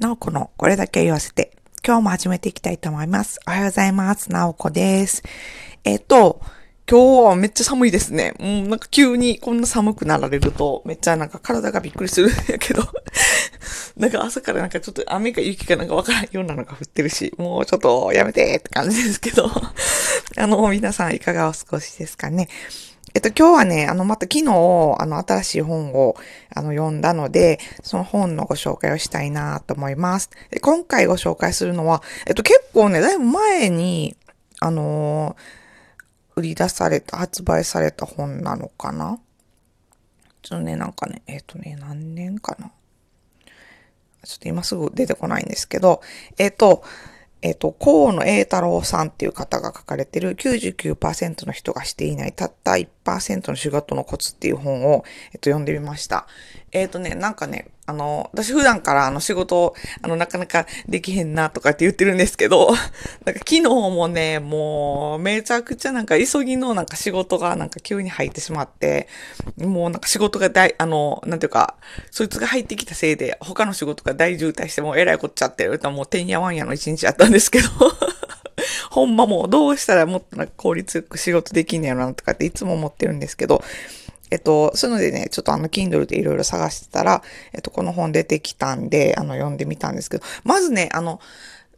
なおこのこれだけ言わせて、今日も始めていきたいと思います。おはようございます。なおこです。えっ、と、今日はめっちゃ寒いですね。うん、なんか急にこんな寒くなられると、めっちゃなんか体がびっくりするん やけど、なんか朝からなんかちょっと雨か雪かなんかわからんようなのが降ってるし、もうちょっとやめてって感じですけど、あの、皆さんいかがお過ごしですかね。えっと、今日はね、あの、また昨日、あの、新しい本を、あの、読んだので、その本のご紹介をしたいなと思います。で今回ご紹介するのは、えっと、結構ね、だいぶ前に、あのー売り出された、発売された本なのかな？ちょっとね、なんかね、えっとね、何年かな？ちょっと今すぐ出てこないんですけど、えっと、えっ、と、河野栄太郎さんっていう方が書かれてる99%の人がしていないたった1の仕事のコツっていう本を、えっ、と、読んでみました。えっ、とね、なんかね、あの、私普段からあの仕事、あの、なかなかできへんなとかって言ってるんですけど、なんか昨日もね、もう、めちゃくちゃなんか急ぎのなんか仕事がなんか急に入ってしまって、もうなんか仕事が大、あの、なんていうか、そいつが入ってきたせいで、他の仕事が大渋滞してもうえらいこっちゃってるともうてんやわんやの一日やったんですけど、ほんまもうどうしたらもっとなんか効率よく仕事できんねやろなとかっていつも思ってるんですけど、えっと、そういうのでね、ちょっとあの、Kindle でいろいろ探してたら、えっと、この本出てきたんで、あの、読んでみたんですけど、まずね、あの、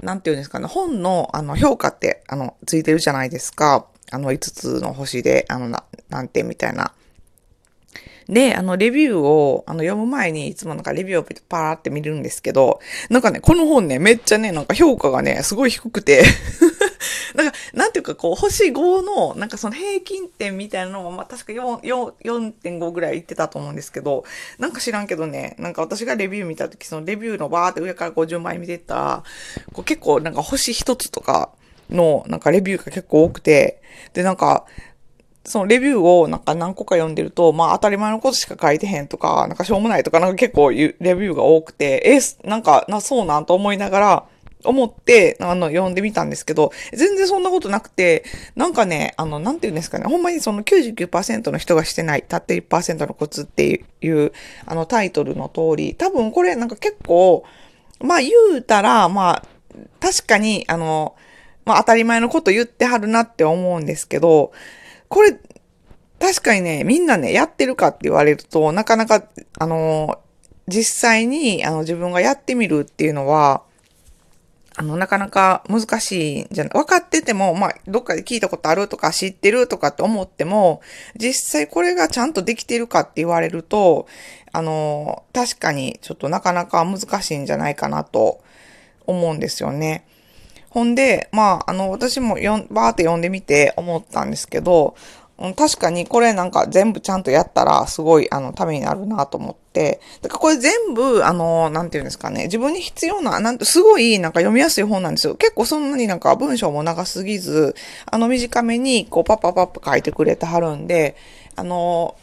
なんて言うんですかね、本の、あの、評価って、あの、ついてるじゃないですか。あの、5つの星で、あの、な、何点みたいな。で、あの、レビューを、あの、読む前に、いつもなんかレビューをパーって見るんですけど、なんかね、この本ね、めっちゃね、なんか評価がね、すごい低くて、なんか、なんていうか、こう、星5の、なんかその平均点みたいなのも、まあ、確か4、4、4.5ぐらい言ってたと思うんですけど、なんか知らんけどね、なんか私がレビュー見たとき、そのレビューのバーって上から50枚見てたら、こう結構なんか星一つとかの、なんかレビューが結構多くて、で、なんか、そのレビューをなんか何個か読んでると、まあ当たり前のことしか書いてへんとか、なんかしょうもないとか、なんか結構レビューが多くて、え、なんか、な、そうなんと思いながら、思って、あの、読んでみたんですけど、全然そんなことなくて、なんかね、あの、なんて言うんですかね、ほんまにその99%の人がしてない、たった1%のコツっていう、あの、タイトルの通り、多分これなんか結構、まあ言うたら、まあ、確かに、あの、まあ当たり前のこと言ってはるなって思うんですけど、これ、確かにね、みんなね、やってるかって言われると、なかなか、あの、実際に、あの、自分がやってみるっていうのは、あの、なかなか難しいんじゃない分かってても、まあ、どっかで聞いたことあるとか知ってるとかって思っても、実際これがちゃんとできてるかって言われると、あの、確かにちょっとなかなか難しいんじゃないかなと思うんですよね。ほんで、まあ、あの、私もよん、バーって読んでみて思ったんですけど、確かにこれなんか全部ちゃんとやったらすごいあのためになるなと思って。だからこれ全部あの、なんていうんですかね、自分に必要な、なんてすごいなんか読みやすい本なんですよ。結構そんなになんか文章も長すぎず、あの短めにこうパッパッパッパ書いてくれてはるんで、あの、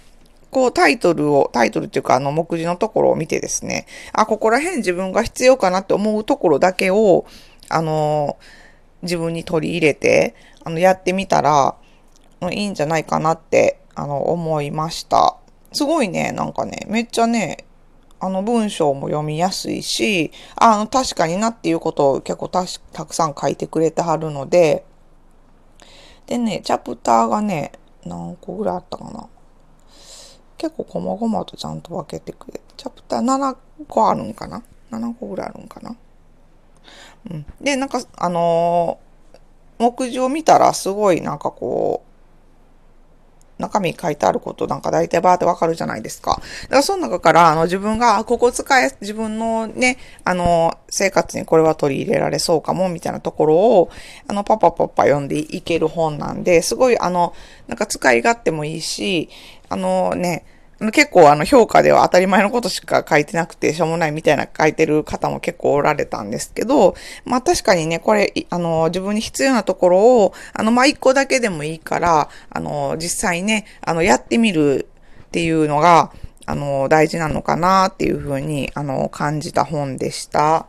こうタイトルを、タイトルっていうかあの目次のところを見てですね、あ、ここら辺自分が必要かなって思うところだけを、あの、自分に取り入れて、あの、やってみたら、いいんじゃないかなって、あの、思いました。すごいね、なんかね、めっちゃね、あの、文章も読みやすいし、あの、確かになっていうことを結構たたくさん書いてくれてはるので、でね、チャプターがね、何個ぐらいあったかな。結構細々とちゃんと分けてくれ、チャプター7個あるんかな ?7 個ぐらいあるんかな？うん。で、なんか、あのー、目次を見たらすごいなんかこう、中身書いてあることなんか大体バーってわかるじゃないですか。だからその中から、あの自分が、ここ使え、自分のね、あの、生活にこれは取り入れられそうかも、みたいなところを、あの、パパパパ読んでいける本なんで、すごい、あの、なんか使い勝手もいいし、あのね、結構あの評価では当たり前のことしか書いてなくてしょうもないみたいな書いてる方も結構おられたんですけど、まあ確かにね、これ、あの、自分に必要なところを、あの、まあ一個だけでもいいから、あの、実際ね、あの、やってみるっていうのが、あの、大事なのかなっていうふうに、あの、感じた本でした。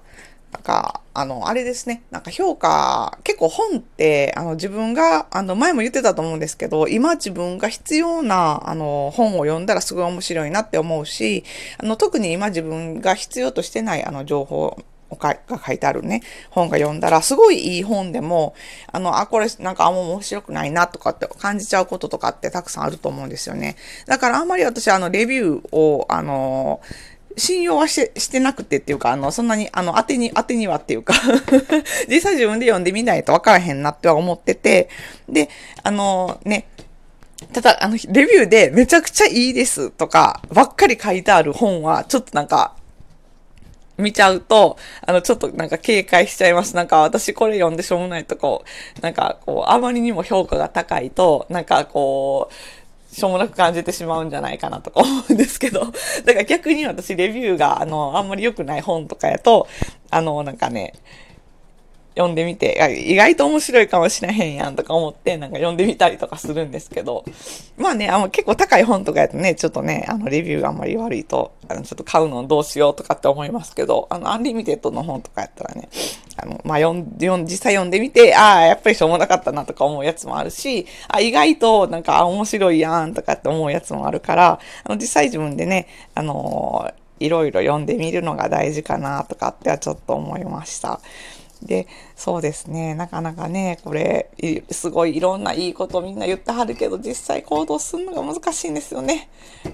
なんか、あの、あれですね。なんか評価、結構本って、あの、自分が、あの、前も言ってたと思うんですけど、今自分が必要な、あの、本を読んだらすごい面白いなって思うし、あの、特に今自分が必要としてない、あの、情報が書いてあるね、本が読んだら、すごいいい本でも、あの、あ、これなんかあんま面白くないなとかって感じちゃうこととかってたくさんあると思うんですよね。だからあんまり私あの、レビューを、あの信用はして、してなくてっていうか、あの、そんなに、あの、当てに、当てにはっていうか 実際自分で読んでみないとわからへんなっては思ってて、で、あの、ね、ただ、あの、レビューでめちゃくちゃいいですとか、ばっかり書いてある本は、ちょっとなんか、見ちゃうと、あの、ちょっとなんか警戒しちゃいます。なんか私これ読んでしょうもないとこう、なんかこう、あまりにも評価が高いと、なんかこう、しょうもなく感じてしまうんじゃないかなとか思うんですけど、だから逆に私レビューが、あの、あんまり良くない本とかやと、あの、なんかね、読んでみて、意外と面白いかもしれへんやんとか思って、なんか読んでみたりとかするんですけど、まあね、あの結構高い本とかやとね、ちょっとね、あのレビューがあんまり悪いと、あのちょっと買うのどうしようとかって思いますけど、あのアンリミテッドの本とかやったらね、あの、まあ、読ん、読ん、実際読んでみて、ああ、やっぱりしょうもなかったなとか思うやつもあるし、あ意外となんか面白いやんとかって思うやつもあるから、あの実際自分でね、あのいろいろ読んでみるのが大事かなとかってはちょっと思いました。で、そうですね、なかなかね、これ、すごいいろんないいことみんな言ってはるけど、実際行動するのが難しいんですよね。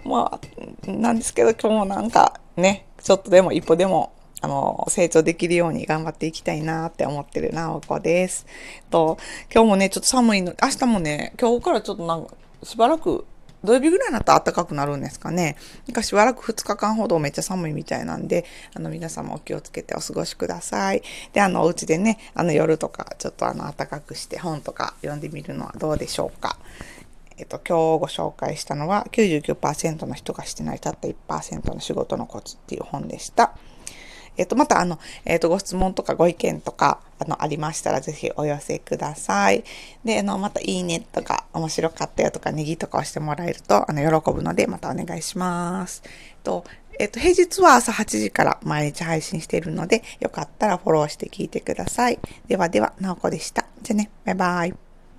まあ、なんですけど、今日もなんかね、ちょっとでも一歩でも、あの、成長できるように頑張っていきたいなって思ってるなおこです。と、今日もね、ちょっと寒いの、明日もね、今日からちょっとなんか、しばらく土曜日ぐらいになったら暖かくなるんですかね。なんかしばらく2日間ほどめっちゃ寒いみたいなんで、あの皆様お気をつけてお過ごしください。で、あのお家でね、あの夜とかちょっとあの暖かくして本とか読んでみるのはどうでしょうか。えっと、今日ご紹介したのは99%の人がしてないたった1%の仕事のコツっていう本でした。えっ、と、また、あの、えっ、と、ご質問とかご意見とか、あの、ありましたら、ぜひお寄せください。で、あの、また、いいねとか、面白かったよとか、ネギとか押してもらえると、あの、喜ぶので、またお願いします。えっと、えっ、と、平日は朝8時から毎日配信しているので、よかったらフォローして聞いてください。ではでは、なおこでした。じゃあね、バイバイ。